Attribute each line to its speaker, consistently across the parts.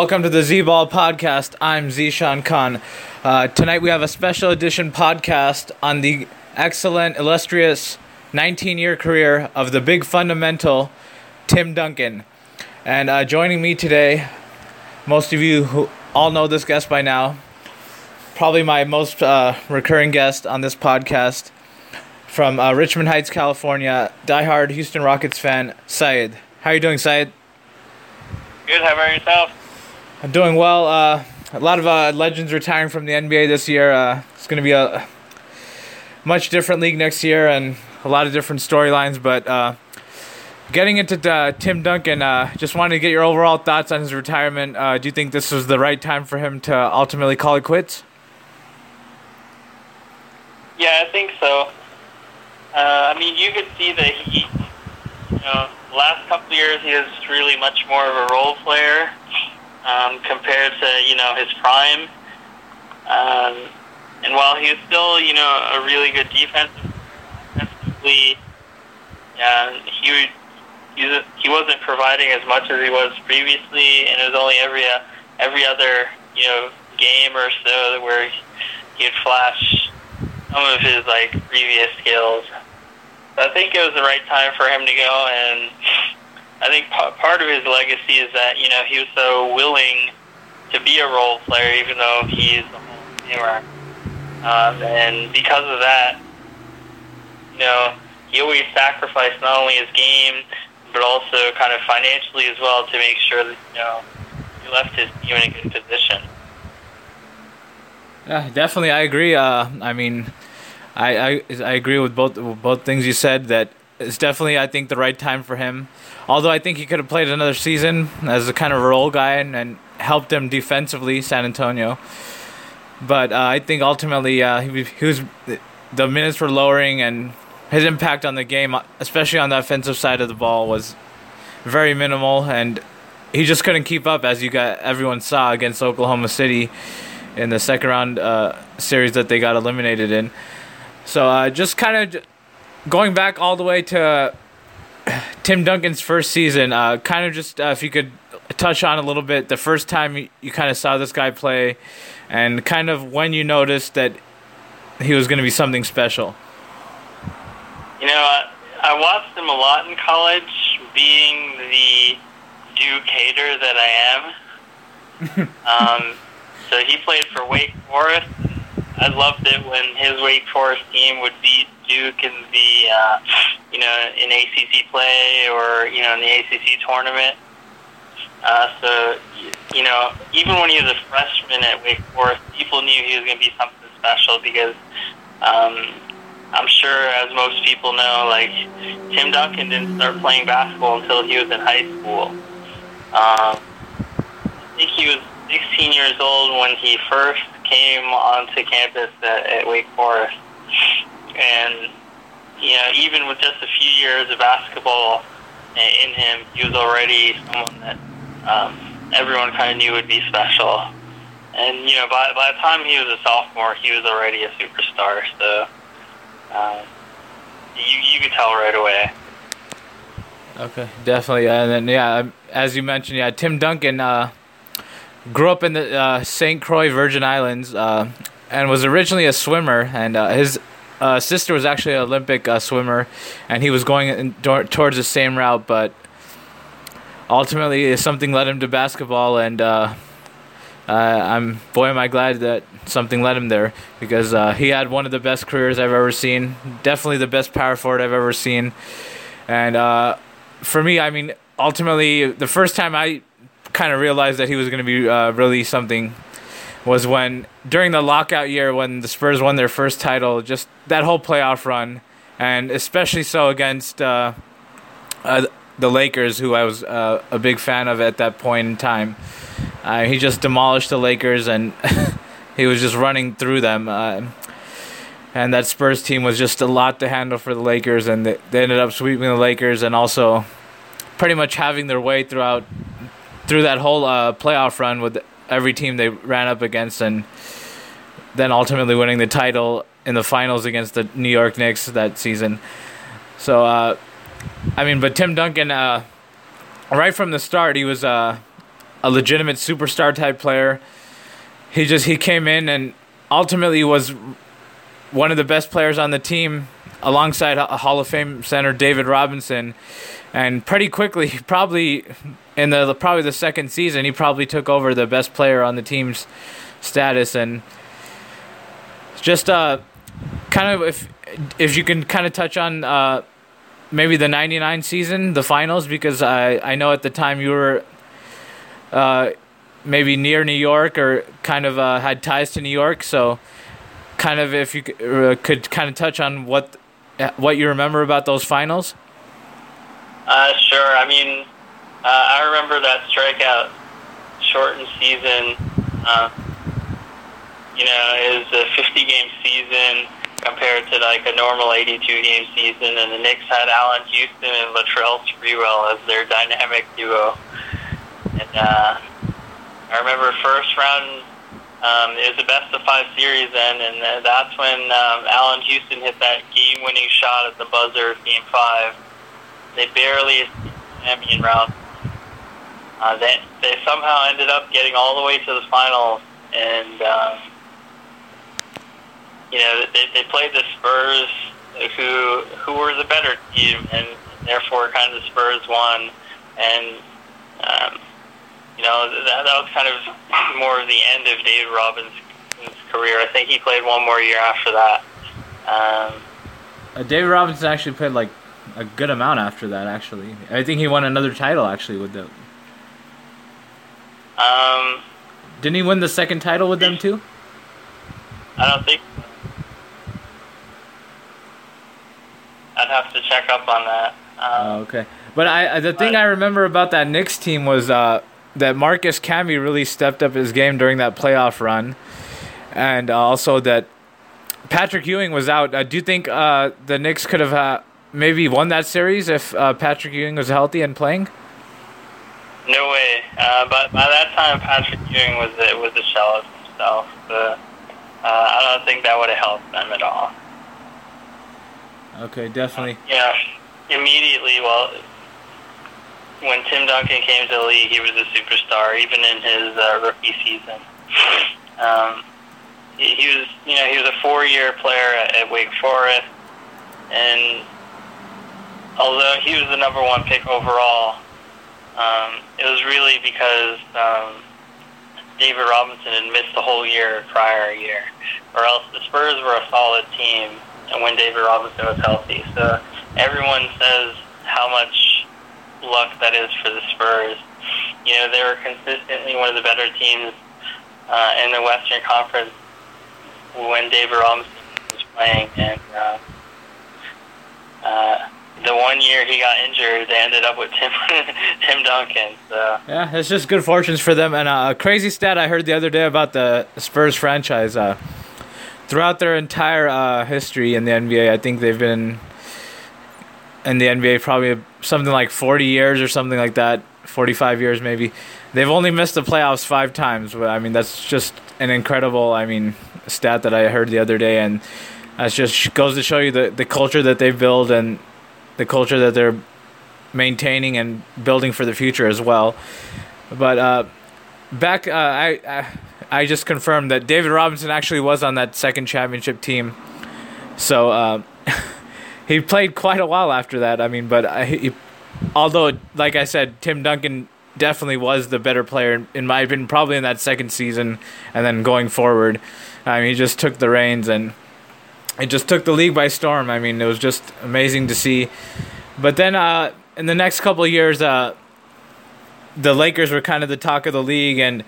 Speaker 1: Welcome to the Z Ball podcast. I'm Zishan Khan. Uh, tonight we have a special edition podcast on the excellent, illustrious 19 year career of the big fundamental, Tim Duncan. And uh, joining me today, most of you who all know this guest by now, probably my most uh, recurring guest on this podcast from uh, Richmond Heights, California, diehard Houston Rockets fan, Syed. How are you doing, Syed?
Speaker 2: Good. How about yourself?
Speaker 1: I'm doing well. Uh, a lot of uh, legends retiring from the NBA this year. Uh, it's going to be a much different league next year and a lot of different storylines. But uh, getting into uh, Tim Duncan, uh, just wanted to get your overall thoughts on his retirement. do you think this was the right time for him to ultimately call it quits?
Speaker 2: Yeah, I think so. I mean, you could see that he, you know, last couple years he was really much more of a role player um, compared to you know his prime. Um, and while he was still you know a really good defensive, defensively, yeah, he he wasn't providing as much as he was previously, and it was only every uh, every other you know game or so where he'd flash some of his like previous skills. I think it was the right time for him to go, and I think part of his legacy is that you know he was so willing to be a role player, even though he's a Hall. Um, and because of that, you know, he always sacrificed not only his game, but also kind of financially as well to make sure that you know he left his team in a good position.
Speaker 1: Yeah, definitely, I agree. Uh, I mean, I, I I agree with both both things you said. That it's definitely, I think, the right time for him. Although I think he could have played another season as a kind of role guy and, and helped them defensively, San Antonio. But uh, I think ultimately uh, he, he was the minutes were lowering and his impact on the game, especially on the offensive side of the ball, was very minimal, and he just couldn't keep up as you got everyone saw against Oklahoma City in the second round uh, series that they got eliminated in. So uh, just kind of going back all the way to Tim Duncan's first season, uh, kind of just uh, if you could touch on a little bit the first time you, you kind of saw this guy play, and kind of when you noticed that he was going to be something special.
Speaker 2: You know, I, I watched him a lot in college, being the Duke hater that I am. um, so he played for Wake Forest. I loved it when his Wake Forest team would beat Duke in the uh, you know in ACC play or you know in the ACC tournament. Uh, so you know even when he was a freshman at Wake Forest, people knew he was going to be something special because um, I'm sure, as most people know, like Tim Duncan didn't start playing basketball until he was in high school. Um, I think he was 16 years old when he first came onto campus at, at Wake Forest and you know, even with just a few years of basketball in him, he was already someone that um, everyone kind of knew would be special. And you know, by by the time he was a sophomore, he was already a superstar. So um, you you could tell right away.
Speaker 1: Okay, definitely, and then yeah, as you mentioned, yeah, Tim Duncan uh, grew up in the uh, St. Croix Virgin Islands uh, and was originally a swimmer, and uh, his uh, sister was actually an Olympic uh, swimmer, and he was going in, towards the same route, but ultimately something led him to basketball, and uh, I'm boy am I glad that something led him there because he had one of the best careers I've ever seen, definitely the best power forward I've ever seen, and for me, I mean, ultimately the first time I kind of realized that he was going to be really something was when during the lockout year when the Spurs won their first title, just that whole playoff run and especially so against uh, uh, the Lakers, who I was uh, a big fan of at that point in time. Uh, he just demolished the Lakers, and he was just running through them. Uh, and that Spurs team was just a lot to handle for the Lakers, and they, they ended up sweeping the Lakers, and also pretty much having their way throughout through that whole uh, playoff run with every team they ran up against, and then ultimately winning the title in the finals against the New York Knicks that season. So, uh, I mean, but Tim Duncan, uh, right from the start, he was uh, a legitimate superstar type player. He just he came in and ultimately was one of the best players on the team alongside Hall of Fame center David Robinson, and pretty quickly, probably in the probably the second season, he probably took over the best player on the team's status, and just uh, kind of if if you can kind of touch on uh, maybe the '99 season, the finals, because I I know at the time you were. Uh, maybe near New York or kind of uh, had ties to New York, so kind of if you uh, could kind of touch on what what you remember about those finals.
Speaker 2: Uh, sure. I mean, uh, I remember that strikeout shortened season. Uh, you know, it was a 50 game season compared to like a normal 82 game season, and the Knicks had Allan Houston and Latrell Sprewell as their dynamic duo. And uh, I remember first round um, it the best of five series then, and that's when um, Allan Houston hit that game-winning shot at the buzzer, Game Five. They barely champion round. Uh, they they somehow ended up getting all the way to the finals, and um, you know they they played the Spurs, who who were the better team, and therefore kind of the Spurs won, and um, you know, that, that was kind of more of the end of David Robinson's career. I think he played one more year after that. Um,
Speaker 1: uh, David Robinson actually played like a good amount after that. Actually, I think he won another title actually with them.
Speaker 2: Um,
Speaker 1: didn't he win the second title with them too?
Speaker 2: I don't think. I'd have to check up on that. Um,
Speaker 1: oh, okay, but I the thing I remember about that Knicks team was uh, that Marcus Camby really stepped up his game during that playoff run, and uh, also that Patrick Ewing was out. Uh, do you think uh, the Knicks could have uh, maybe won that series if uh, Patrick Ewing was healthy and playing?
Speaker 2: No way. Uh, but by that time, Patrick Ewing was a, was a shell of himself. But, I don't think that would have helped them at all.
Speaker 1: Okay, definitely.
Speaker 2: Yeah, immediately. Well, when Tim Duncan came to the league, he was a superstar, even in his uh, rookie season. Um, he, he was, you know, he was a four-year player at, at Wake Forest, and although he was the number one pick overall, um, it was really because um, David Robinson had missed the whole year prior year, or else the Spurs were a solid team when David Robinson was healthy. So everyone says how much luck that is for the Spurs. You know, they were consistently one of the better teams uh, in the Western Conference when David Robinson was playing, and uh, uh, the one year he got injured, they ended up with Tim Tim Duncan. So
Speaker 1: yeah, it's just good fortunes for them. And uh, a crazy stat I heard the other day about the Spurs franchise. Uh, throughout their entire uh, history in the NBA, I think they've been in the NBA probably something like 40 years or something like that, 45 years maybe. They've only missed the playoffs five times. But I mean, that's just an incredible, I mean, stat that I heard the other day, and that just goes to show you the the culture that they build and the culture that they're maintaining and building for the future as well. But uh, back, uh, I, I I just confirmed that David Robinson actually was on that second championship team. So. Uh, he played quite a while after that. I mean, but I, he, although, like I said, Tim Duncan definitely was the better player in my opinion, probably in that second season, and then going forward, I mean, he just took the reins and it just took the league by storm. I mean, it was just amazing to see. But then uh, in the next couple years, uh, the Lakers were kind of the talk of the league, and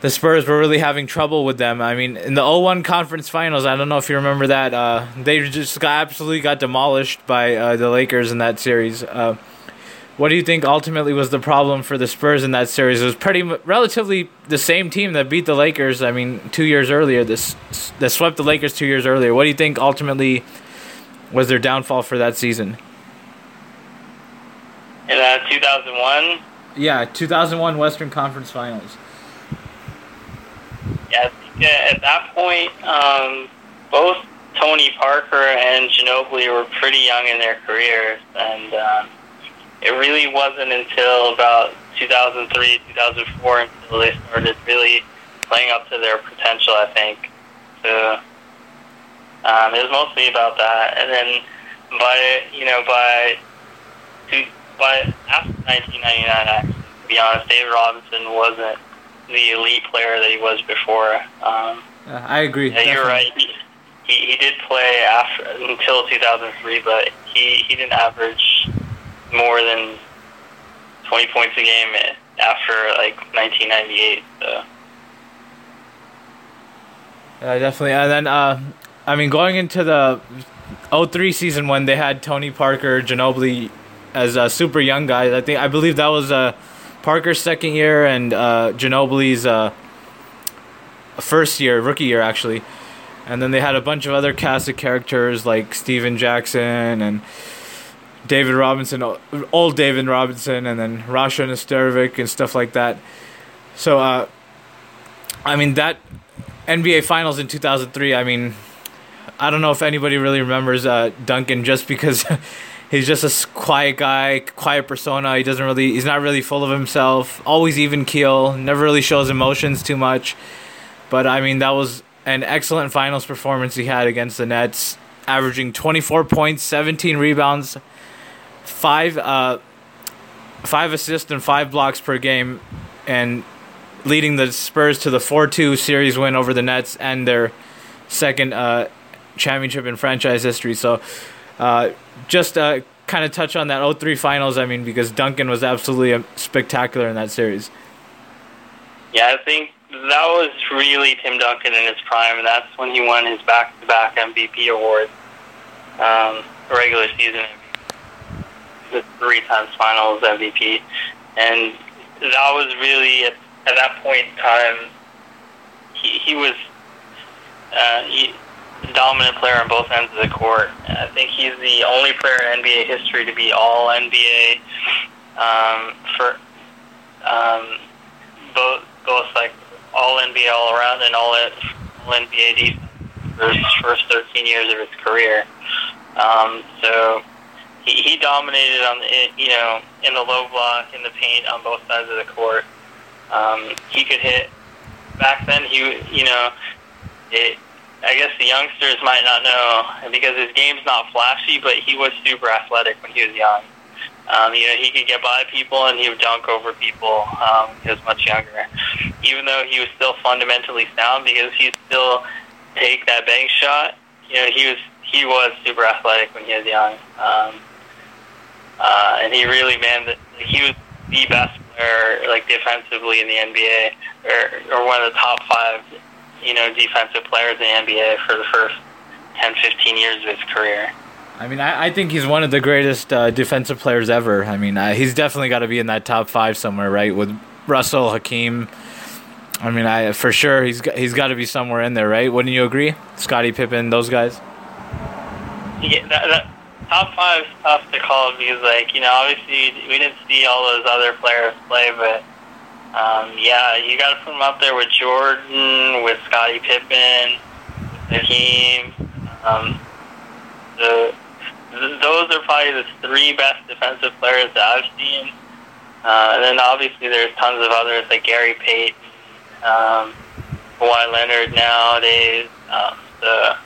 Speaker 1: the Spurs were really having trouble with them. I mean, in the 0-1 conference finals, I don't know if you remember that. Uh, they just got absolutely got demolished by uh, the Lakers in that series. Uh, what do you think ultimately was the problem for the Spurs in that series? It was pretty relatively the same team that beat the Lakers. I mean, two years earlier, this that swept the Lakers two years earlier. What do you think ultimately was their downfall for that season?
Speaker 2: In uh, 2001.
Speaker 1: Yeah, 2001 Western Conference Finals.
Speaker 2: Yeah, at that point, um, both Tony Parker and Ginobili were pretty young in their careers, and um, it really wasn't until about 2003, 2004 until they started really playing up to their potential. I think. So um, it was mostly about that, and then by you know by by after 1999, actually, to be honest, David Robinson wasn't the elite player that he was before. Um,
Speaker 1: uh, I agree.
Speaker 2: Yeah, you're right. He, he, he did play after until 2003, but he, he didn't average more than 20 points a game after like 1998. So.
Speaker 1: Yeah, definitely. And then, uh, I mean, going into the 03 season when they had Tony Parker, Ginobili as a super young guys, I think I believe that was. Uh, Parker's second year and uh, Ginobili's uh, first year, rookie year actually. And then they had a bunch of other cast of characters like Stephen Jackson and David Robinson, old David Robinson, and then Rasho Nesterovic and stuff like that. So, uh, I mean, that NBA Finals in 2003, I mean, I don't know if anybody really remembers uh, Duncan just because he's just a quiet guy, quiet persona. He doesn't really, he's not really full of himself. Always even keel. Never really shows emotions too much. But I mean, that was an excellent finals performance he had against the Nets, averaging 24 points, 17 rebounds, five uh, five assists and five blocks per game, and leading the Spurs to the 4-2 series win over the Nets and their second uh, championship in franchise history. So uh, just uh, kind of touch on that 03 finals, I mean, because Duncan was absolutely um, spectacular in that series.
Speaker 2: Yeah, I think that was really Tim Duncan in his prime, that's when he won his back-to-back MVP award, um, regular season the three times finals MVP. And that was really, at, at that point in time, he, he was, uh, dominant player on both ends of the court. I think he's the only player in NBA history to be all NBA um, for um, both both like all NBA all around and all, all NBA defense for his first 13 years of his career. Um, so he, he dominated on the you know in the low block in the paint on both sides of the court. Um, he could hit. Back then, he you know it I guess the youngsters might not know because his game's not flashy, but he was super athletic when he was young. Um, you know, he could get by people and he would dunk over people. Um, he was much younger, even though he was still fundamentally sound because he still take that bank shot. You know, he was he was super athletic when he was young, um, uh, and he really man, he was the best player like defensively in the NBA, or or one of the top five you know, defensive players in the NBA for the first 10, 15 years of his career.
Speaker 1: I mean, I, I think he's one of the greatest uh, defensive players ever. I mean, uh, he's definitely got to be in that top five somewhere, right? With Russell, Hakeem. I mean, I for sure he's got, he's got to be somewhere in there, right? Wouldn't you agree? Scottie Pippen, those guys.
Speaker 2: Yeah, that, that top five tough to call because, like, you know, obviously we didn't see all those other players play, but um, yeah, you got to put him up there with Jordan, with Scottie Pippen, Hakeem. Um, the, those are probably the three best defensive players that I've seen. Uh, and then obviously there's tons of others like Gary Payton, um, Kawhi Leonard nowadays. Um, the,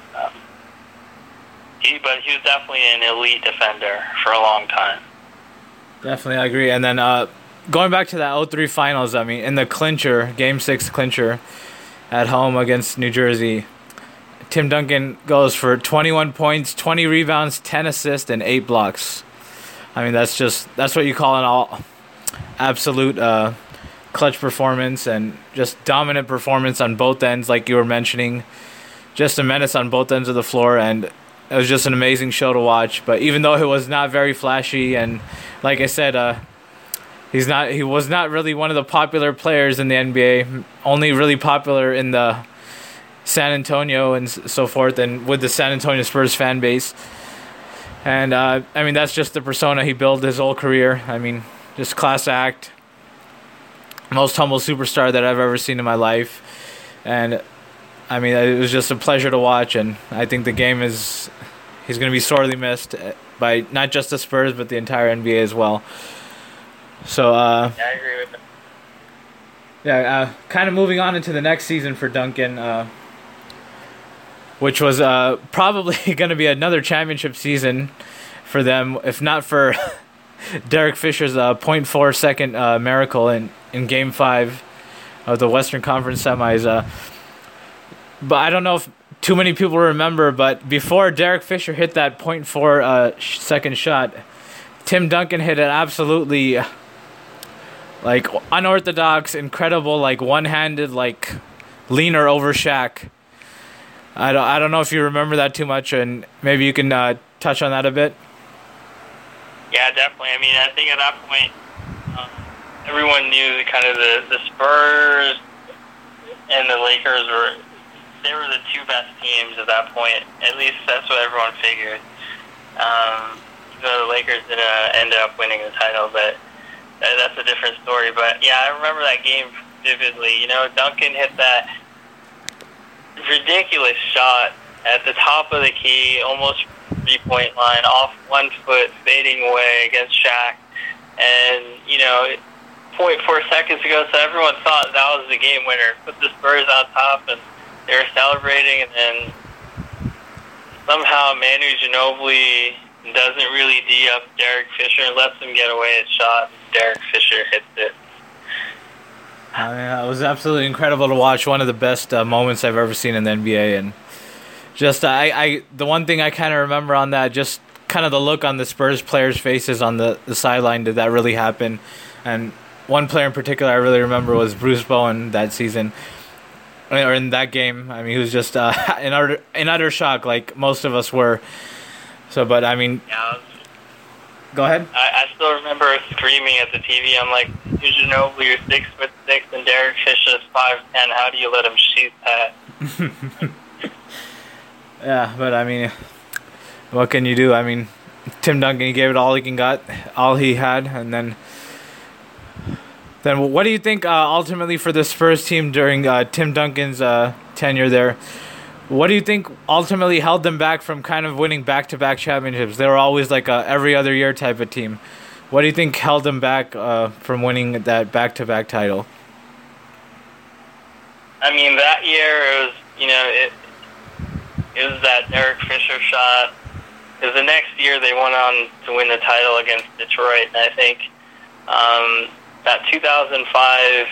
Speaker 2: he, but he was definitely an elite defender for a long time.
Speaker 1: Definitely, I agree. And then uh, going back to that 03 finals, I mean, in the clincher, game six clincher at home against New Jersey, Tim Duncan goes for 21 points, 20 rebounds, 10 assists, and 8 blocks. I mean, that's just, that's what you call an all absolute uh, clutch performance and just dominant performance on both ends, like you were mentioning. Just a menace on both ends of the floor, and it was just an amazing show to watch. But even though it was not very flashy, and like I said, uh, he's not he was not really one of the popular players in the NBA. Only really popular in the San Antonio and so forth, and with the San Antonio Spurs fan base. And uh, I mean, that's just the persona he built his whole career. I mean, just class act, most humble superstar that I've ever seen in my life. And I mean, it was just a pleasure to watch. And I think the game is, he's going to be sorely missed by not just the Spurs, but the entire NBA as well. So,
Speaker 2: uh, yeah, I agree with that.
Speaker 1: Yeah, uh, kind of moving on into the next season for Duncan, uh, which was uh, probably going to be another championship season for them, if not for Derek Fisher's uh, 0.4 second uh, miracle in, in Game 5 of the Western Conference semis. Uh, but I don't know if too many people remember, but before Derek Fisher hit that 0.4 uh, second shot, Tim Duncan hit an absolutely like unorthodox, incredible, like one-handed, like leaner over Shaq. I don't, I don't know if you remember that too much, and maybe you can uh, touch on that a bit.
Speaker 2: Yeah, definitely. I mean, I think at that point, um, everyone knew kind of the, the Spurs and the Lakers were they were the two best teams at that point. At least that's what everyone figured. Um, the Lakers didn't uh, end up winning the title, but that, that's a different story. But yeah, I remember that game vividly. You know, Duncan hit that ridiculous shot at the top of the key, almost three point line, off one foot, fading away against Shaq. And, you know, 0.4 seconds ago, so everyone thought that was the game winner. Put the Spurs on top, and they were celebrating, and then somehow Manu Ginobili doesn't really D up Derek Fisher and lets him get away his shot. Derek Fisher hits it.
Speaker 1: I it was absolutely incredible to watch. One of the best uh, moments I've ever seen in the NBA, and just uh, I, I the one thing I kind of remember on that, just kind of the look on the Spurs players' faces on the, the sideline. Did that really happen? And one player in particular I really remember was Bruce Bowen that season, or in that game. I mean, he was just uh, in utter in utter shock, like most of us were. So, but I mean,
Speaker 2: yeah,
Speaker 1: Go ahead.
Speaker 2: I, I still remember screaming at the TV. I'm like, you know you're six foot six and Derek Fisher is five ten. How do you let him shoot that?
Speaker 1: yeah, but I mean, what can you do? I mean, Tim Duncan he gave it all he can got, all he had, and then. Then what do you think uh, ultimately for this first team during uh, Tim Duncan's uh, tenure there? What do you think ultimately held them back from kind of winning back to back championships? They were always like a every other year type of team. What do you think held them back uh, from winning that back to back title?
Speaker 2: I mean, that year it was, you know, it, it was that Derek Fisher shot. Because the next year they went on to win the title against Detroit, and I think um, that 2005.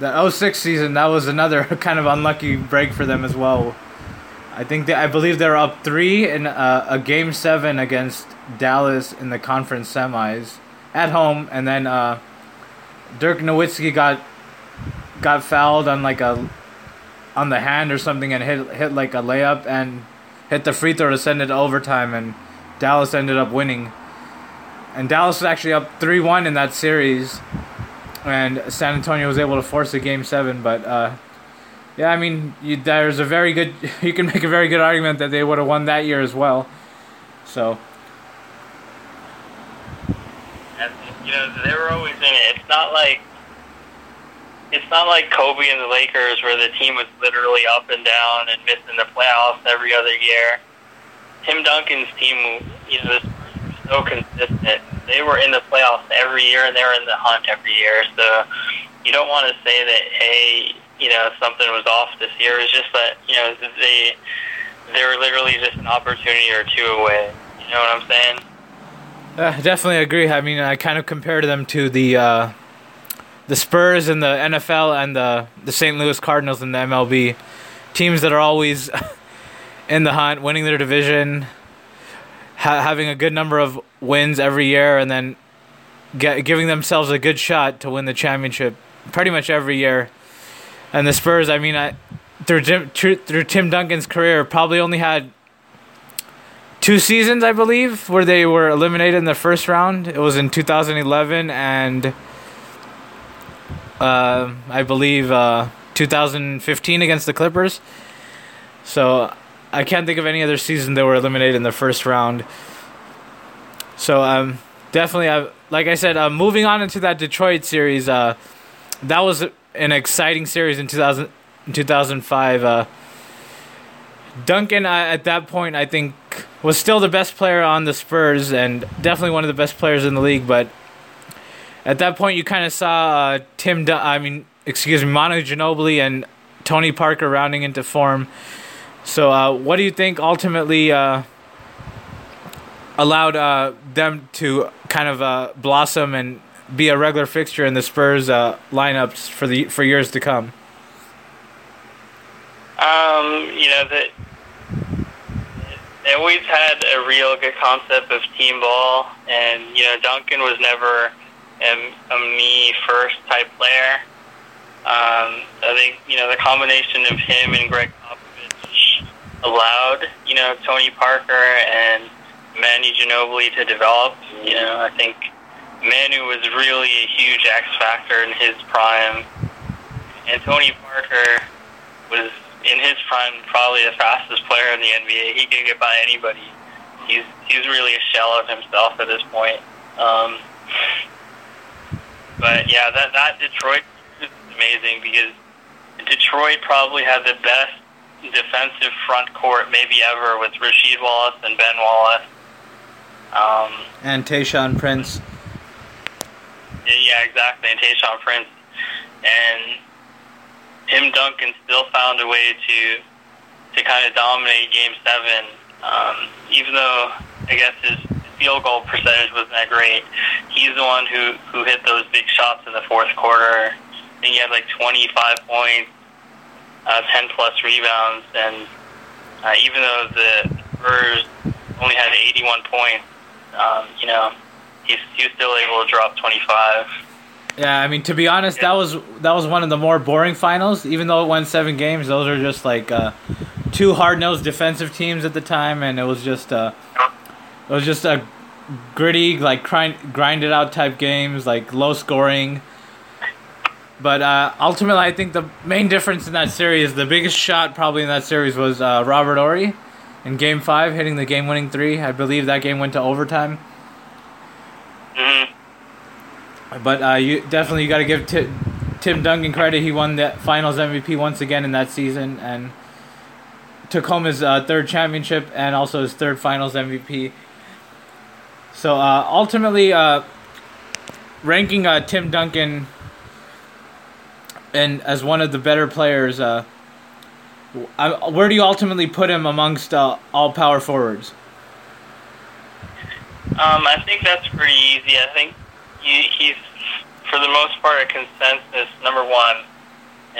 Speaker 1: The 06 season, that was another kind of unlucky break for them as well. I think they, I believe they're up three in a, a game seven against Dallas in the conference semis at home, and then uh, Dirk Nowitzki got got fouled on like a on the hand or something and hit hit like a layup and hit the free throw to send it to overtime, and Dallas ended up winning. And Dallas was actually up three one in that series, and San Antonio was able to force a game seven, but. Uh, yeah, I mean, you, there's a very good. You can make a very good argument that they would have won that year as well. So.
Speaker 2: You know they were always in it. It's not like. It's not like Kobe and the Lakers, where the team was literally up and down and missing the playoffs every other year. Tim Duncan's team, were so consistent. They were in the playoffs every year, and they were in the hunt every year. So, you don't want to say that, hey, you know something was off this year. It's just that you know they they were literally just an opportunity or two away. You know what I'm saying?
Speaker 1: Uh, definitely agree. I mean, I kind of compared them to the uh, the Spurs in the NFL and the the St. Louis Cardinals in the MLB, teams that are always in the hunt, winning their division, ha- having a good number of wins every year, and then get, giving themselves a good shot to win the championship pretty much every year. And the Spurs, I mean, I, through Jim, through Tim Duncan's career, probably only had two seasons, I believe, where they were eliminated in the first round. It was in 2011 and uh, I believe uh, 2015 against the Clippers. So I can't think of any other season they were eliminated in the first round. So um, definitely, uh, like I said, uh, moving on into that Detroit series, uh, that was an exciting series in 2000, 2005. Uh, Duncan, uh, at that point, I think, was still the best player on the Spurs and definitely one of the best players in the league. But at that point, you kind of saw Tim, Dun- I mean, excuse me, Manu Ginobili and Tony Parker rounding into form. So, uh, what do you think ultimately uh, allowed uh, them to kind of uh, blossom and be a regular fixture in the Spurs uh, lineups for the for years to come?
Speaker 2: Um, you know that they always had a real good concept of team ball, and you know Duncan was never a, a me first type player. Um, I think you know the combination of him and Gregg Popovich allowed you know Tony Parker and Manu Ginobili to develop. You know, I think Manu was really a huge X factor in his prime, and Tony Parker was in his prime probably the fastest player in the NBA. He could get by anybody. He's he's really a shell of himself at this point. Um, but yeah, that that Detroit is amazing because Detroit probably had the best defensive front court maybe ever with Rasheed Wallace and Ben Wallace. Um,
Speaker 1: and Tayshaun Prince.
Speaker 2: Yeah, exactly, and Tayshaun Prince. And Tim Duncan still found a way to to kind of dominate Game Seven, um, even though I guess his field goal percentage wasn't that great. He's the one who who hit those big shots in the fourth quarter. And he had like 25 points, uh, 10 plus rebounds, and uh, even though the Spurs only had 81 points, um, you know, he's, he was still able to drop 25.
Speaker 1: Yeah, I mean to be honest, that was that was one of the more boring finals. Even though it went seven games, those are just like uh, two hard nosed defensive teams at the time, and it was just uh, it was just a gritty, like grind grinded out type games, like low scoring. But uh, ultimately, I think the main difference in that series, the biggest shot probably in that series was uh, Robert Horry in Game Five, hitting the game winning three. I believe that game went to overtime.
Speaker 2: Mm-hmm.
Speaker 1: But uh, you definitely you got to give T- Tim Duncan credit. He won the Finals MVP once again in that season and took home his uh, third championship and also his third Finals MVP. So uh, ultimately, uh, ranking uh, Tim Duncan and as one of the better players, uh, where do you ultimately put him amongst uh, all power forwards?
Speaker 2: Um, I think that's pretty easy. I think he, he's, for the most part, a consensus number one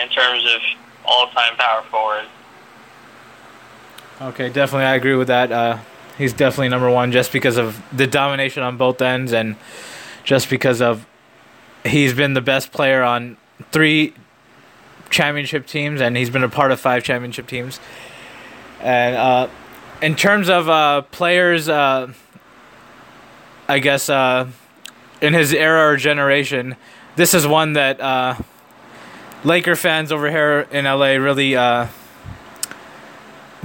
Speaker 2: in terms of all-time power forwards.
Speaker 1: Okay, definitely, I agree with that. Uh, he's definitely number one just because of the domination on both ends, and just because of he's been the best player on three championship teams, and he's been a part of five championship teams. And uh, in terms of uh, players, uh, I guess uh, in his era or generation, this is one that uh, Laker fans over here in LA really uh,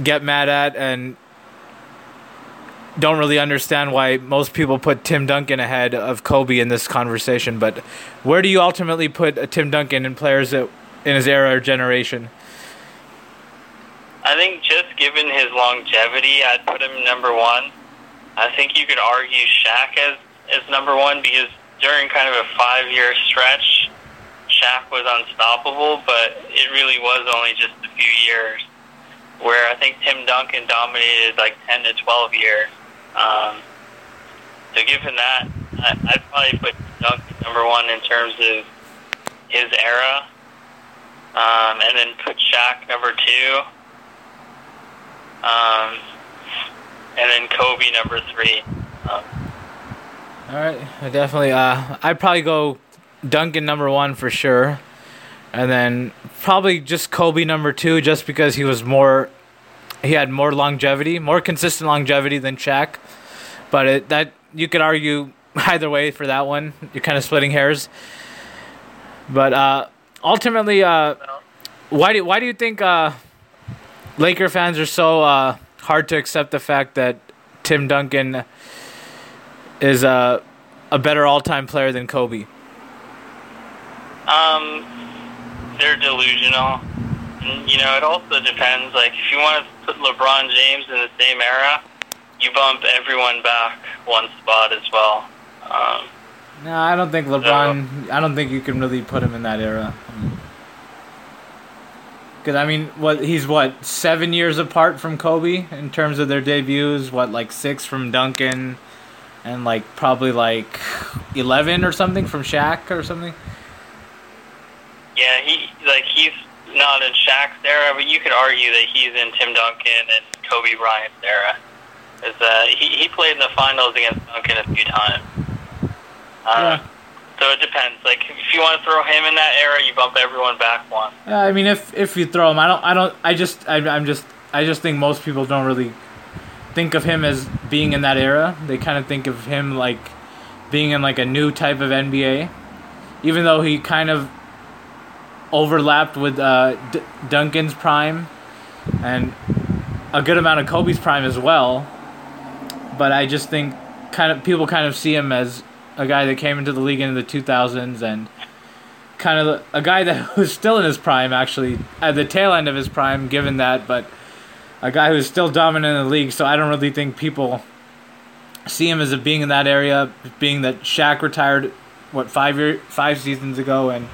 Speaker 1: get mad at and don't really understand why most people put Tim Duncan ahead of Kobe in this conversation. But where do you ultimately put Tim Duncan in players that in his era or generation?
Speaker 2: I think just given his longevity, I'd put him number one. I think you could argue Shaq as, as number one because during kind of a five year stretch, Shaq was unstoppable, but it really was only just a few years. Where I think Tim Duncan dominated like 10 to 12 years. Um, so given that, I, I'd probably put Duncan number one in terms of his era. Um, and then put Shaq number two. Um, and then Kobe number three. Um,
Speaker 1: All right, definitely. Uh, I'd probably go Duncan number one for sure. and then probably just Kobe number two, just because he was more, he had more longevity, more consistent longevity than Shaq. But it, that you could argue either way for that one. You're kind of splitting hairs. But uh, ultimately, uh, why do why do you think uh, Laker fans are so uh, hard to accept the fact that Tim Duncan is a a better all time player than Kobe?
Speaker 2: Um, they're delusional. And, you know, it also depends. Like, if you want to put LeBron James in the same era, you bump everyone back one spot as well. Um,
Speaker 1: no, I don't think LeBron. I don't think you can really put him in that era. Because I mean, what he's what seven years apart from Kobe in terms of their debuts. What like six from Duncan, and like probably like eleven or something from Shaq or something.
Speaker 2: Yeah, he like he's not in Shaq's era, but you could argue that he's in Tim Duncan and Kobe Bryant's era. Is uh, he he played in the finals against Duncan a few times. Uh,
Speaker 1: Yeah.
Speaker 2: So it depends. Like if you want to throw him in that era, you bump everyone back one.
Speaker 1: Yeah, I mean, if if you throw him, I don't, I don't, I just, I, I'm just, I just think most people don't really think of him as being in that era. They kind of think of him like being in like a new type of NBA, even though he kind of overlapped with uh, D- Duncan's prime and a good amount of Kobe's prime as well. But I just think kind of people kind of see him as a guy that came into the league in the 2000s and kind of a guy that was still in his prime, actually, at the tail end of his prime, given that, but a guy who's still dominant in the league. So I don't really think people see him as a being in that area, being that Shaq retired, what five year, five seasons ago, and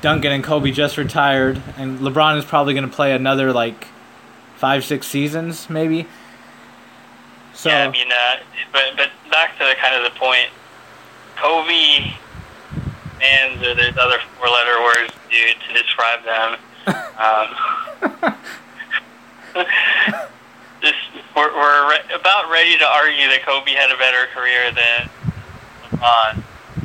Speaker 1: Duncan and Kobe just retired, and LeBron is probably going to play another like five, six seasons, maybe. So
Speaker 2: Yeah, I mean, uh, but but back to the kind of the point, Kobe fans or there's other four-letter words to to describe them. Um, this we're, we're re- about ready to argue that Kobe had a better career than LeBron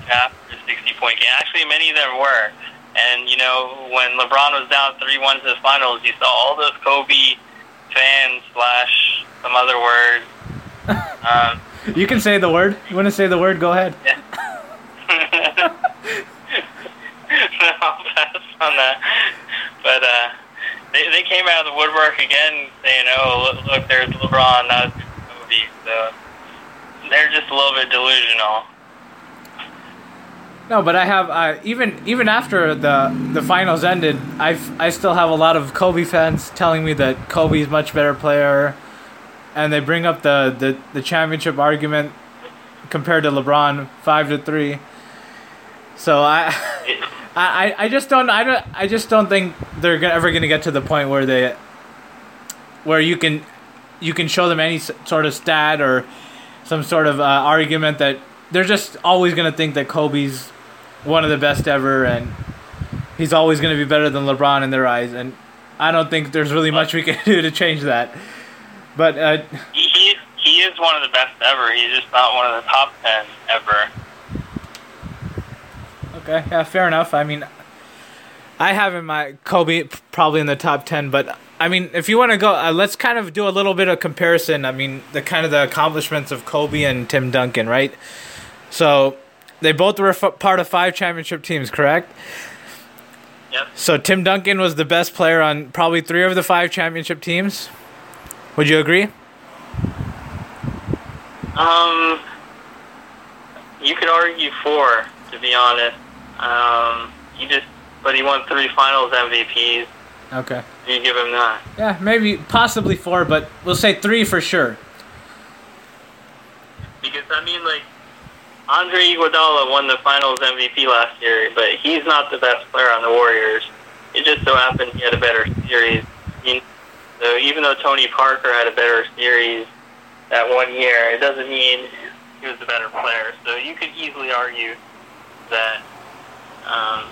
Speaker 2: after 60-point game. Actually, many of them were. And you know, when LeBron was down three-one to the finals, you saw all those Kobe fans slash some other words. Um,
Speaker 1: you can say the word. You want to say the word? Go ahead.
Speaker 2: no, I'll pass on that. But uh, they they came out of the woodwork again, saying, "Oh, look, look there's LeBron, not Kobe." So they're just a little bit delusional.
Speaker 1: No, but I have uh, even even after the the finals ended, I I still have a lot of Kobe fans telling me that Kobe's much better player, and they bring up the the, the championship argument compared to LeBron five to three. So I. I, I just don't I don't I just don't think they're ever gonna get to the point where they where you can you can show them any sort of stat or some sort of uh, argument that they're just always gonna think that Kobe's one of the best ever and he's always gonna be better than LeBron in their eyes and I don't think there's really much we can do to change that. But uh,
Speaker 2: He he, is one of the best ever. He's just not one of the top ten ever.
Speaker 1: Okay, yeah, fair enough. I mean, I have in my Kobe probably in the top ten, but I mean, if you want to go, uh, let's kind of do a little bit of comparison. I mean, the kind of the accomplishments of Kobe and Tim Duncan, right? So they both were f- part of five championship teams, correct?
Speaker 2: Yep.
Speaker 1: So Tim Duncan was the best player on probably three of the five championship teams. Would you agree?
Speaker 2: Um, you could argue four, to be honest. Um, he just, but he won three Finals MVPs.
Speaker 1: Okay.
Speaker 2: You give him that.
Speaker 1: Yeah, maybe possibly four, but we'll say three for sure.
Speaker 2: Because I mean, like Andre Iguodala won the Finals MVP last year, but he's not the best player on the Warriors. It just so happened he had a better series. I mean, so even though Tony Parker had a better series that one year, it doesn't mean he was the better player. So you could easily argue that um,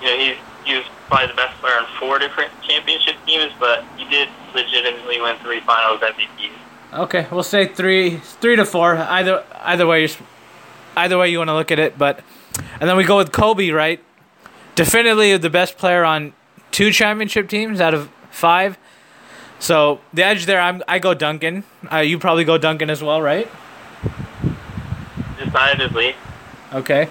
Speaker 2: you know he's he was probably the best player on four different championship teams, but he did legitimately win three Finals MVPs.
Speaker 1: Okay, we'll say three, three to four. Either either way, either way you want to look at it. But and then we go with Kobe, right? Definitely the best player on two championship teams out of five. So the edge there, I'm I go Duncan. Uh, you probably go Duncan as well, right?
Speaker 2: Decidedly.
Speaker 1: Okay.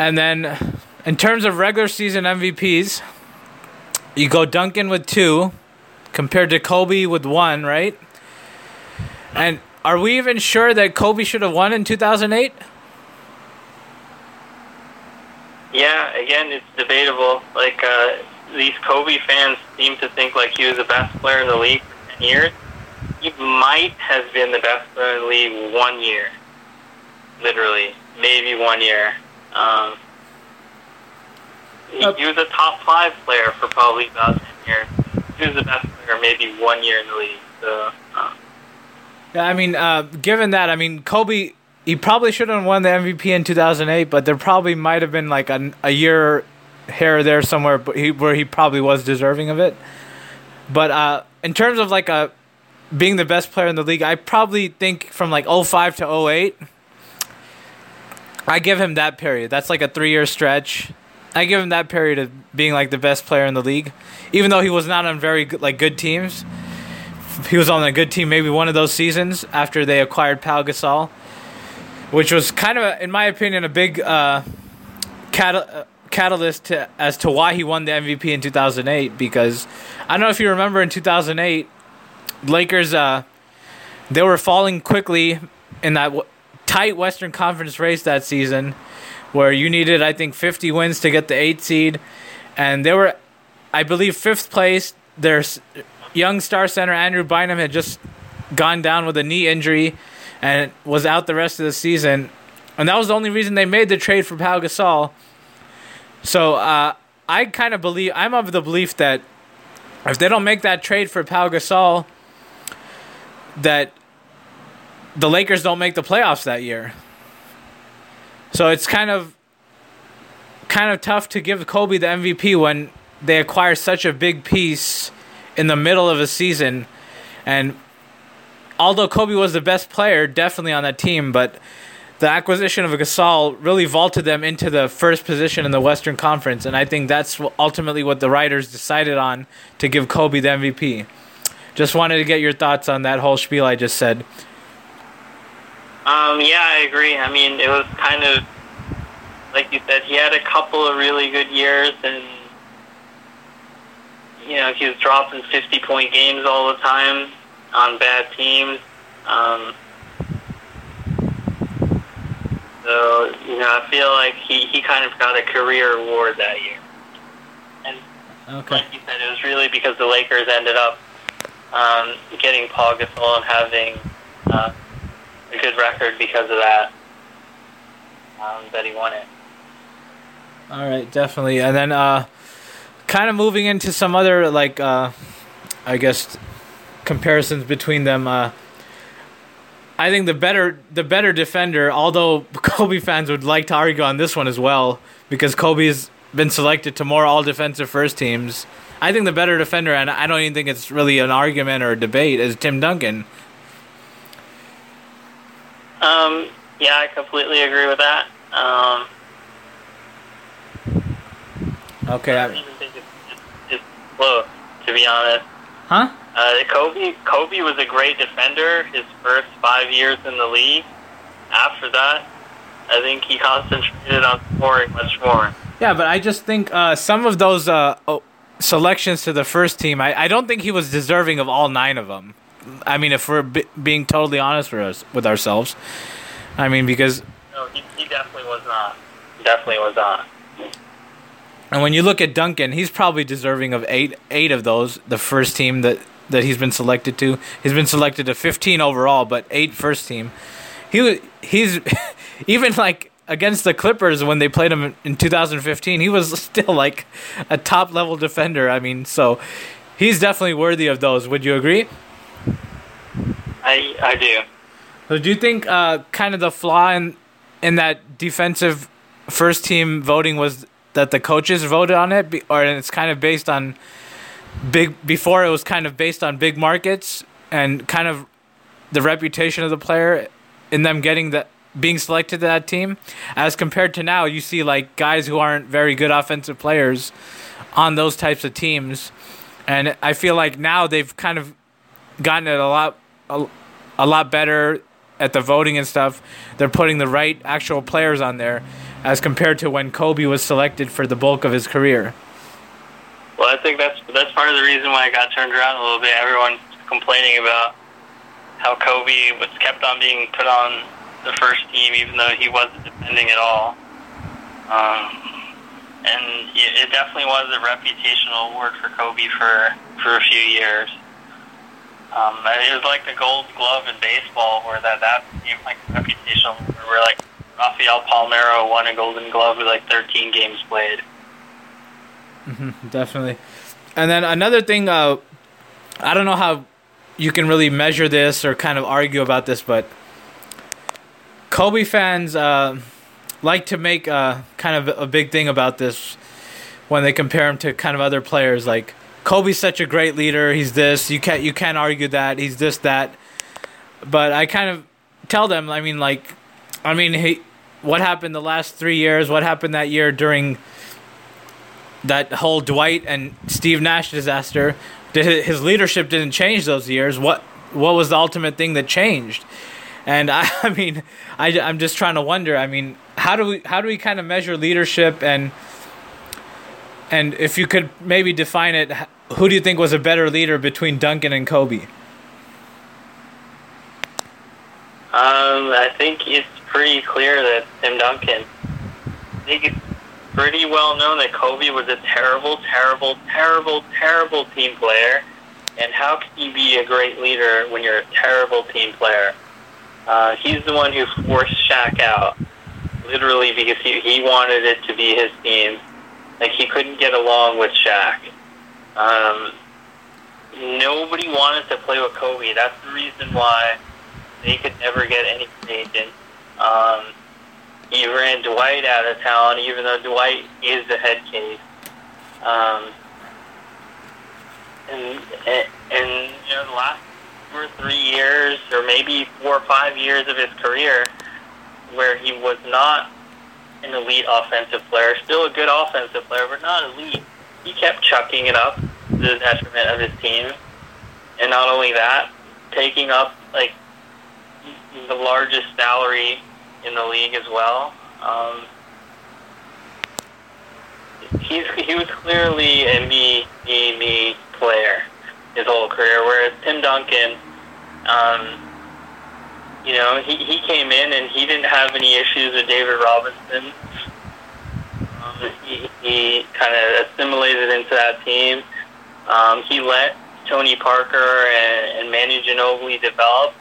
Speaker 1: And then, in terms of regular season MVPs, you go Duncan with two, compared to Kobe with one, right? And are we even sure that Kobe should have won in 2008?
Speaker 2: Yeah, again, it's debatable. Like uh, these Kobe fans seem to think like he was the best player in the league for years. He might have been the best player in the league one year, literally, maybe one year. Um, he, he was a top five player for probably about ten years. He was the best player maybe one year in the league. So. Um,
Speaker 1: Yeah, I mean, uh, given that, I mean, Kobe, he probably should have won the MVP in 2008, but there probably might have been like a, a year here or there somewhere but he, where he probably was deserving of it. But uh, in terms of like a being the best player in the league, I probably think from like 05 to 08, I give him that period. That's like a three year stretch. I give him that period of being like the best player in the league, even though he was not on very good, like good teams he was on a good team maybe one of those seasons after they acquired Pau Gasol, which was kind of, in my opinion, a big uh, uh, catalyst to, as to why he won the MVP in 2008. Because I don't know if you remember in 2008, Lakers uh, they were falling quickly in that tight Western Conference race that season, where you needed I think 50 wins to get the eight seed, and they were, I believe, fifth place. Their young star center Andrew Bynum had just gone down with a knee injury and was out the rest of the season. And that was the only reason they made the trade for Pau Gasol. So uh, I kind of believe, I'm of the belief that if they don't make that trade for Pau Gasol, that the Lakers don't make the playoffs that year. So it's kind of kind of tough to give Kobe the MVP when they acquire such a big piece in the middle of a season. And although Kobe was the best player, definitely on that team, but the acquisition of Gasol really vaulted them into the first position in the Western Conference. And I think that's ultimately what the writers decided on to give Kobe the MVP. Just wanted to get your thoughts on that whole spiel I just said.
Speaker 2: Um, yeah, I agree. I mean, it was kind of like you said. He had a couple of really good years, and you know he was dropping fifty-point games all the time on bad teams. Um, so you know, I feel like he he kind of got a career award that year. And
Speaker 1: Okay.
Speaker 2: like you said, it was really because the Lakers ended up um, getting Paul Gasol and having uh, a good record because of that. Um, that he won it.
Speaker 1: All right, definitely. And then uh kind of moving into some other like uh I guess comparisons between them uh I think the better the better defender, although Kobe fans would like to argue on this one as well because Kobe's been selected to more all defensive first teams. I think the better defender and I don't even think it's really an argument or a debate is Tim Duncan.
Speaker 2: Um, yeah, I completely agree with that. Um,
Speaker 1: Okay.
Speaker 2: I don't
Speaker 1: I,
Speaker 2: even think it's, it's, close, to be honest.
Speaker 1: huh?
Speaker 2: Uh, Kobe Kobe was a great defender his first five years in the league. After that, I think he concentrated on scoring much more.
Speaker 1: Yeah, but I just think uh, some of those uh, selections to the first team, I, I don't think he was deserving of all nine of them. I mean, if we're b- being totally honest with us with ourselves, I mean because
Speaker 2: No, he, he definitely was not. Definitely was not.
Speaker 1: and when you look at Duncan, he's probably deserving of eight eight of those. The first team that that he's been selected to, he's been selected to fifteen overall, but eight first team. He he's even like against the Clippers when they played him in 2015, he was still like a top level defender. I mean, so he's definitely worthy of those. Would you agree?
Speaker 2: I I do.
Speaker 1: So do you think uh, kind of the flaw in in that defensive first team voting was that the coaches voted on it, or it's kind of based on big before it was kind of based on big markets and kind of the reputation of the player in them getting the being selected to that team, as compared to now, you see like guys who aren't very good offensive players on those types of teams, and I feel like now they've kind of gotten it a lot a lot better at the voting and stuff. They're putting the right actual players on there, as compared to when Kobe was selected for the bulk of his career.
Speaker 2: Well, I think that's that's part of the reason why I got turned around a little bit. Everyone complaining about how Kobe was kept on being put on the first team, even though he wasn't defending at all. Um, and it definitely was a reputational award for Kobe for for a few years. Um, it was like the Gold Glove in baseball, where that that became like a reputational award, where like Rafael Palmeiro won a Golden Glove with like 13 games played.
Speaker 1: Mm-hmm, definitely. And then another thing, uh, I don't know how you can really measure this or kind of argue about this, but Kobe fans uh, like to make uh, kind of a big thing about this when they compare him to kind of other players. Like Kobe's such a great leader. He's this. You can't you can't argue that. He's this that. But I kind of tell them. I mean, like, I mean, he, what happened the last three years? What happened that year during that whole Dwight and Steve Nash disaster? His leadership didn't change those years. What what was the ultimate thing that changed? And I, I mean, I, I'm just trying to wonder. I mean, how do we how do we kind of measure leadership and and if you could maybe define it, who do you think was a better leader between Duncan and Kobe?
Speaker 2: Um, I think it's pretty clear that Tim Duncan. I think it's pretty well known that Kobe was a terrible, terrible, terrible, terrible team player. And how can you be a great leader when you're a terrible team player? Uh, he's the one who forced Shaq out, literally because he, he wanted it to be his team. Like he couldn't get along with Shaq. Um, nobody wanted to play with Kobe. That's the reason why they could never get any agent. Um, he ran Dwight out of town, even though Dwight is the head case. Um, and, and you know, the last two or three years, or maybe four or five years of his career, where he was not an elite offensive player, still a good offensive player, but not elite. He kept chucking it up to the detriment of his team. And not only that, taking up like the largest salary in the league as well. Um, he's he was clearly a me me me player his whole career, whereas Tim Duncan, um, you know, he he came in and he didn't have any issues with David Robinson. Um, he he kind of assimilated into that team. Um, he let Tony Parker and, and Manu Ginobili develop.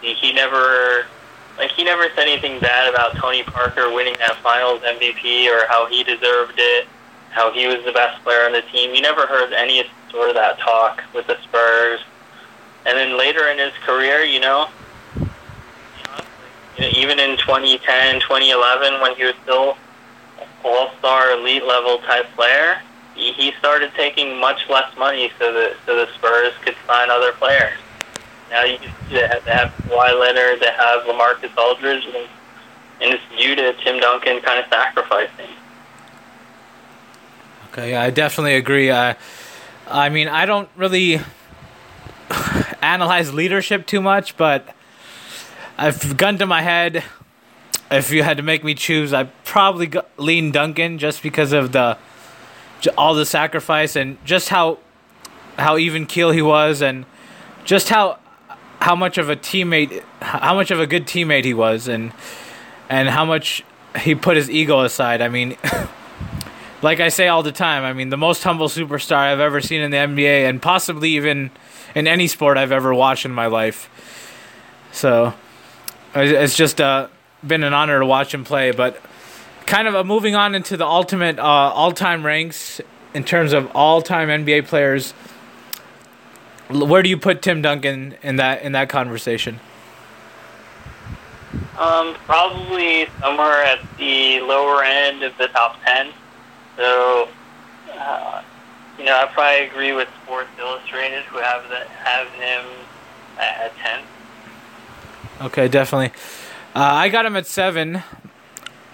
Speaker 2: He, he never like he never said anything bad about Tony Parker winning that Finals MVP or how he deserved it, how he was the best player on the team. You never heard any sort of that talk with the Spurs. And then later in his career, you know, even in 2010, 2011, when he was still all-star, elite level type player, he, he started taking much less money so that so the Spurs could sign other players. Now you that they have Kawhi Leonard, they have LaMarcus Aldridge, and, and it's due to Tim Duncan kind of sacrificing.
Speaker 1: Okay, yeah, I definitely agree. I, I mean, I don't really analyze leadership too much, but I've gun to my head. If you had to make me choose, I'd probably lean Duncan just because of the all the sacrifice and just how how even keel he was and just how how much of a teammate, how much of a good teammate he was, and and how much he put his ego aside. I mean, like I say all the time, I mean the most humble superstar I've ever seen in the NBA, and possibly even in any sport I've ever watched in my life. So it's just uh, been an honor to watch him play. But kind of moving on into the ultimate uh, all-time ranks in terms of all-time NBA players where do you put Tim Duncan in that in that conversation?
Speaker 2: Um, probably somewhere at the lower end of the top ten. So, uh, you know, I probably agree with Sports Illustrated, who have the, have him at ten.
Speaker 1: Okay, definitely. Uh, I got him at seven,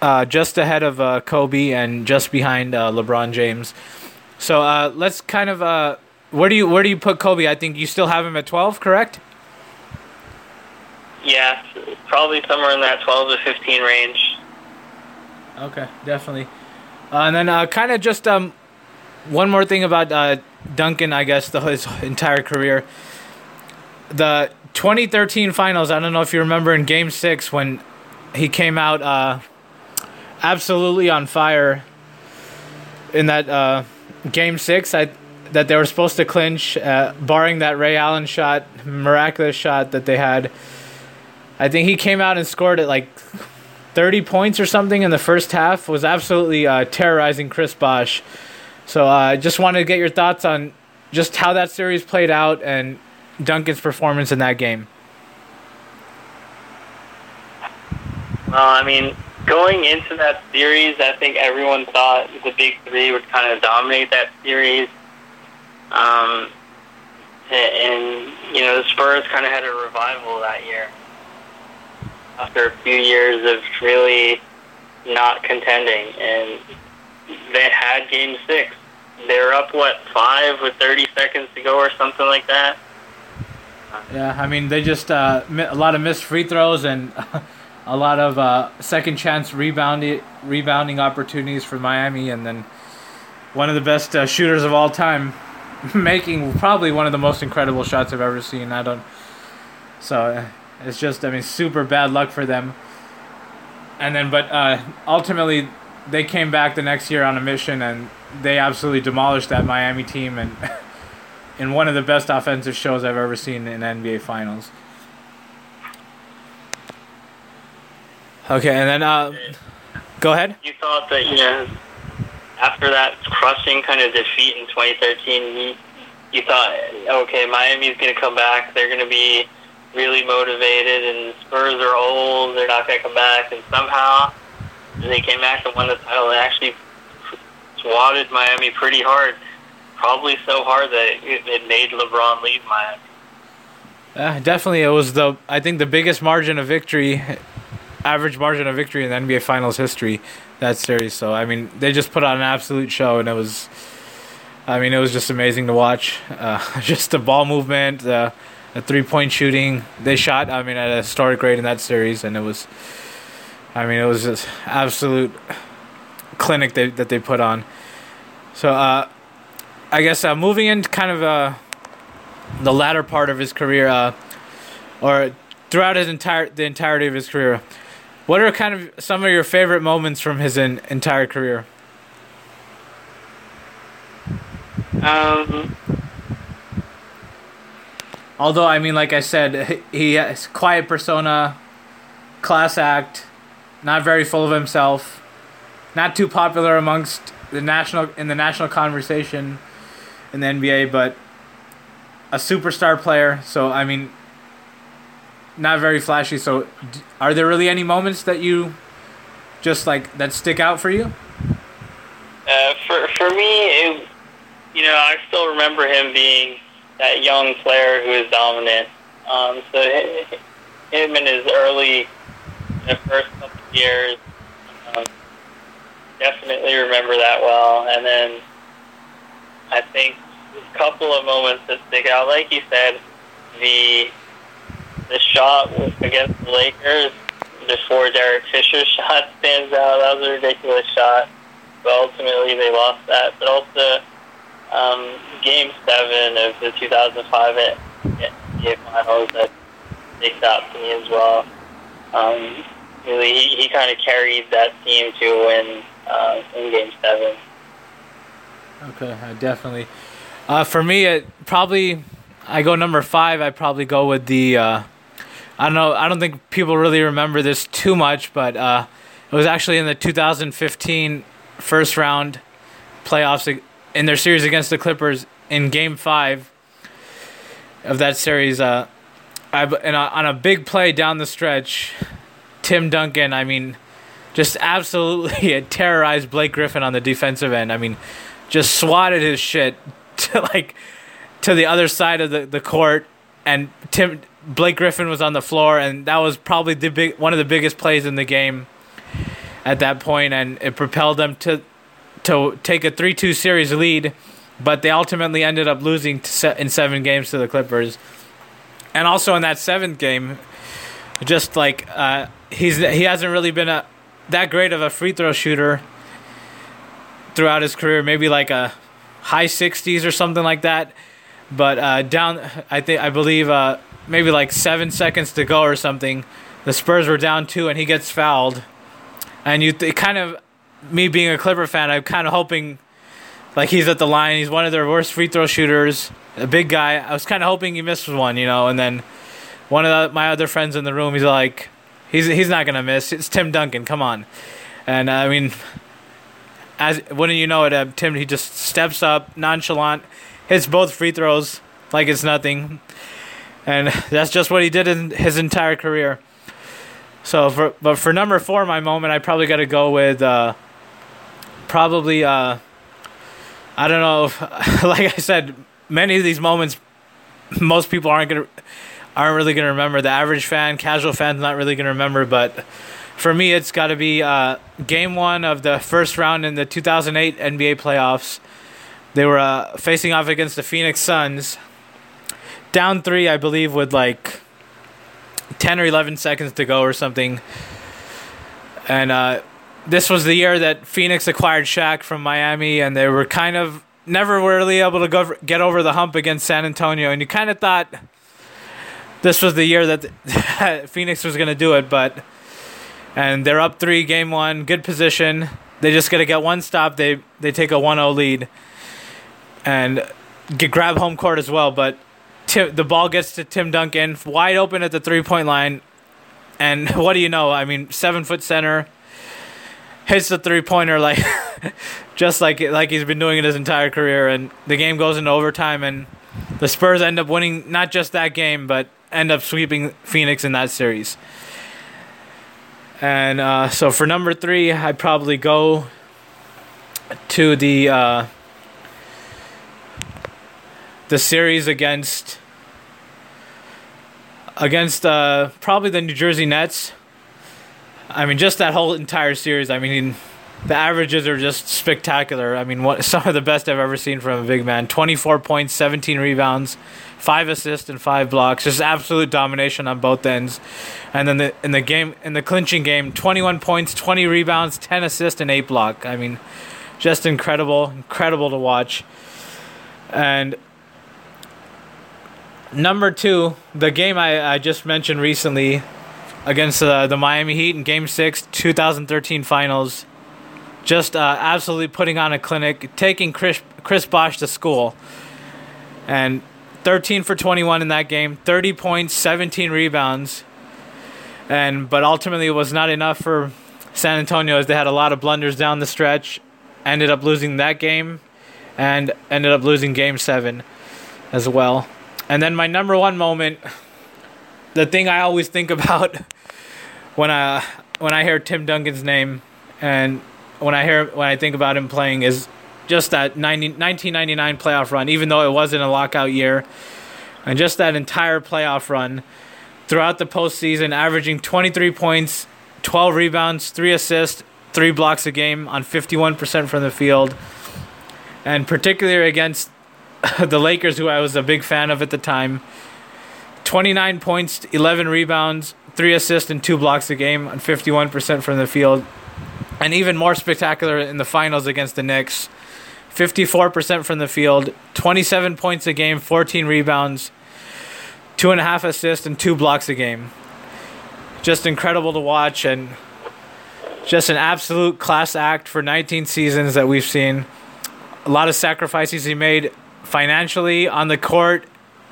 Speaker 1: uh, just ahead of uh, Kobe and just behind uh, LeBron James. So uh, let's kind of uh, where do you where do you put Kobe? I think you still have him at twelve, correct?
Speaker 2: Yeah, probably somewhere in that 12 to 15 range.
Speaker 1: Okay, definitely. Uh, and then uh, kind of just um, one more thing about uh, Duncan, I guess, the, his entire career. The 2013 finals, I don't know if you remember in game six when he came out uh, absolutely on fire in that uh, game six. I that they were supposed to clinch, uh, barring that Ray Allen shot, miraculous shot that they had. I think he came out and scored at like 30 points or something in the first half. Was absolutely uh, terrorizing Chris Bosh. So I uh, just wanted to get your thoughts on just how that series played out and Duncan's performance in that game.
Speaker 2: Well, I mean, going into that series, I think everyone thought the big three would kind of dominate that series. Um, and, you know, the Spurs kind of had a revival that year after a few years of really not contending. And they had game six. They were up, what, five with 30 seconds to go or something like that?
Speaker 1: Yeah, I mean, they just, uh, a lot of missed free throws and a lot of uh, second chance rebounding, rebounding opportunities for Miami. And then one of the best uh, shooters of all time making probably one of the most incredible shots I've ever seen. I don't. So uh, it's just, I mean, super bad luck for them. And then, but uh, ultimately, they came back the next year on a mission and they absolutely demolished that Miami team and in one of the best offensive shows I've ever seen in NBA Finals. Okay, and then uh, go ahead.
Speaker 2: You thought that you know after that crushing kind of defeat in 2013, you, you thought, okay, Miami's going to come back. They're going to be really motivated, and Spurs are old. They're not going to come back. And somehow they came back and won the title. They actually swatted Miami pretty hard, probably so hard that it, it made LeBron leave Miami.
Speaker 1: Uh, definitely, it was the I think the biggest margin of victory, average margin of victory in the NBA Finals history. That series. So I mean, they just put on an absolute show, and it was. I mean, it was just amazing to watch. Uh, just the ball movement, the, the three point shooting. They shot. I mean, at a historic rate in that series, and it was. I mean, it was just absolute clinic they, that they put on. So, uh, I guess uh, moving into kind of uh, the latter part of his career, uh, or throughout his entire the entirety of his career, what are kind of some of your favorite moments from his in, entire career?
Speaker 2: Um.
Speaker 1: Although I mean, like I said, he has quiet persona, class act, not very full of himself, not too popular amongst the national in the national conversation in the NBA, but a superstar player. So I mean, not very flashy. So, are there really any moments that you just like that stick out for you?
Speaker 2: Uh, for for me, it, you know, I still remember him being that young player who was dominant. Um, so him in his early, in the first couple of years, um, definitely remember that well. And then I think couple of moments that stick out, like you said, the the shot against the Lakers before Derek Fisher's shot stands out. That was a ridiculous shot, but ultimately they lost that. But also, um, Game Seven of the 2005 NBA Finals that sticks out to me as well. Um, really, he, he kind of carried that team to a win uh, in Game Seven.
Speaker 1: Okay, definitely. Uh, for me, it probably I go number five. I probably go with the. Uh, I don't know. I don't think people really remember this too much, but uh, it was actually in the 2015 first round playoffs in their series against the Clippers in Game Five of that series. Uh, I and on a big play down the stretch, Tim Duncan. I mean, just absolutely terrorized Blake Griffin on the defensive end. I mean, just swatted his shit to like to the other side of the, the court, and Tim Blake Griffin was on the floor, and that was probably the big one of the biggest plays in the game at that point, and it propelled them to to take a three two series lead, but they ultimately ended up losing in seven games to the Clippers, and also in that seventh game, just like uh, he's he hasn't really been a that great of a free throw shooter throughout his career, maybe like a high 60s or something like that. But uh, down, I think I believe uh, maybe like seven seconds to go or something. The Spurs were down two, and he gets fouled. And you th- kind of, me being a Clipper fan, I'm kind of hoping, like he's at the line. He's one of their worst free throw shooters, a big guy. I was kind of hoping he missed one, you know. And then one of the, my other friends in the room, he's like, he's he's not gonna miss. It's Tim Duncan. Come on. And uh, I mean, as wouldn't you know it, uh, Tim he just steps up, nonchalant, hits both free throws like it's nothing, and that's just what he did in his entire career. So, for but for number four, my moment, I probably got to go with uh, probably uh, I don't know. If, like I said, many of these moments, most people aren't gonna aren't really gonna remember. The average fan, casual fan's not really gonna remember, but for me, it's got to be uh, game one of the first round in the 2008 NBA playoffs. They were uh, facing off against the Phoenix Suns. Down three, I believe, with like 10 or 11 seconds to go or something. And uh, this was the year that Phoenix acquired Shaq from Miami, and they were kind of never really able to go get over the hump against San Antonio. And you kind of thought this was the year that Phoenix was going to do it, but and they're up three, game one, good position. They just got to get one stop. They they take a 1-0 lead, and get grab home court as well. But Tim, the ball gets to Tim Duncan, wide open at the three point line, and what do you know? I mean, seven foot center hits the three pointer like just like like he's been doing it his entire career, and the game goes into overtime, and the Spurs end up winning not just that game, but end up sweeping Phoenix in that series. And uh, so for number three, I'd probably go to the uh, the series against against uh, probably the New Jersey Nets. I mean, just that whole entire series. I mean, the averages are just spectacular. I mean, what some of the best I've ever seen from a big man. Twenty four points, seventeen rebounds, five assists and five blocks. Just absolute domination on both ends. And then the, in the game, in the clinching game, 21 points, 20 rebounds, 10 assists, and eight block. I mean, just incredible, incredible to watch. And number two, the game I, I just mentioned recently against uh, the Miami Heat in Game Six, 2013 Finals. Just uh, absolutely putting on a clinic, taking Chris Chris Bosh to school, and 13 for 21 in that game, 30 points, 17 rebounds. And but ultimately it was not enough for San Antonio as they had a lot of blunders down the stretch, ended up losing that game and ended up losing game 7 as well. And then my number 1 moment the thing I always think about when I when I hear Tim Duncan's name and when I hear when I think about him playing is just that 90, 1999 playoff run, even though it wasn't a lockout year, and just that entire playoff run throughout the postseason, averaging 23 points, 12 rebounds, 3 assists, 3 blocks a game on 51% from the field. And particularly against the Lakers, who I was a big fan of at the time. 29 points, 11 rebounds, 3 assists, and 2 blocks a game on 51% from the field. And even more spectacular in the finals against the Knicks 54% from the field, 27 points a game, 14 rebounds, two and a half assists, and two blocks a game. Just incredible to watch and just an absolute class act for 19 seasons that we've seen. A lot of sacrifices he made financially on the court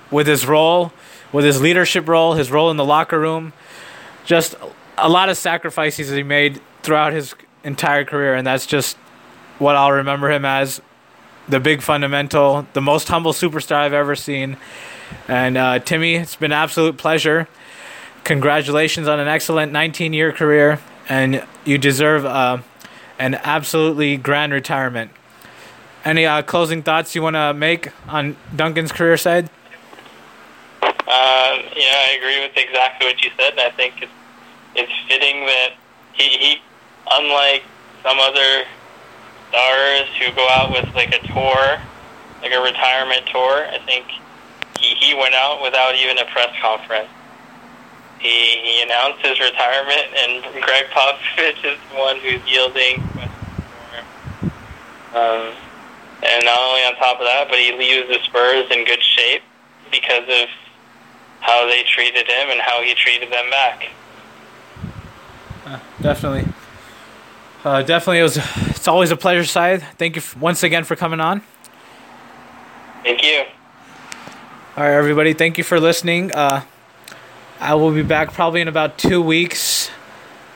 Speaker 1: with his role, with his leadership role, his role in the locker room. Just a lot of sacrifices he made throughout his entire career, and that's just what I'll remember him as the big fundamental, the most humble superstar I've ever seen. And uh, Timmy, it's been an absolute pleasure. Congratulations on an excellent 19 year career, and you deserve uh, an absolutely grand retirement. Any uh, closing thoughts you want to make on Duncan's career side?
Speaker 2: Uh, Um, I agree with exactly what you said, I think it's, it's fitting that he, he, unlike some other stars who go out with like a tour, like a retirement tour, I think he, he went out without even a press conference. He, he announced his retirement, and Gregg Popovich is the one who's yielding. Um, and not only on top of that, but he leaves the Spurs in good shape because of how they treated him and how he treated them back.
Speaker 1: Uh, definitely. Uh, definitely, it was. It's always a pleasure, Syed. Thank you f- once again for coming on.
Speaker 2: Thank you.
Speaker 1: All right, everybody. Thank you for listening. Uh, I will be back probably in about two weeks.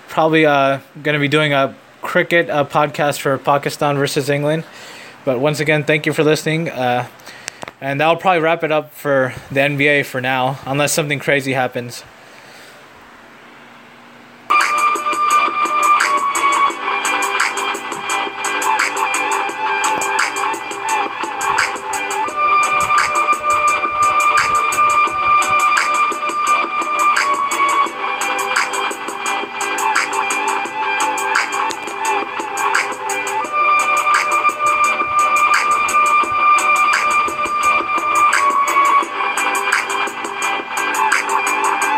Speaker 1: Probably uh, going to be doing a cricket uh, podcast for Pakistan versus England. But once again, thank you for listening. Uh, and that'll probably wrap it up for the NBA for now, unless something crazy happens.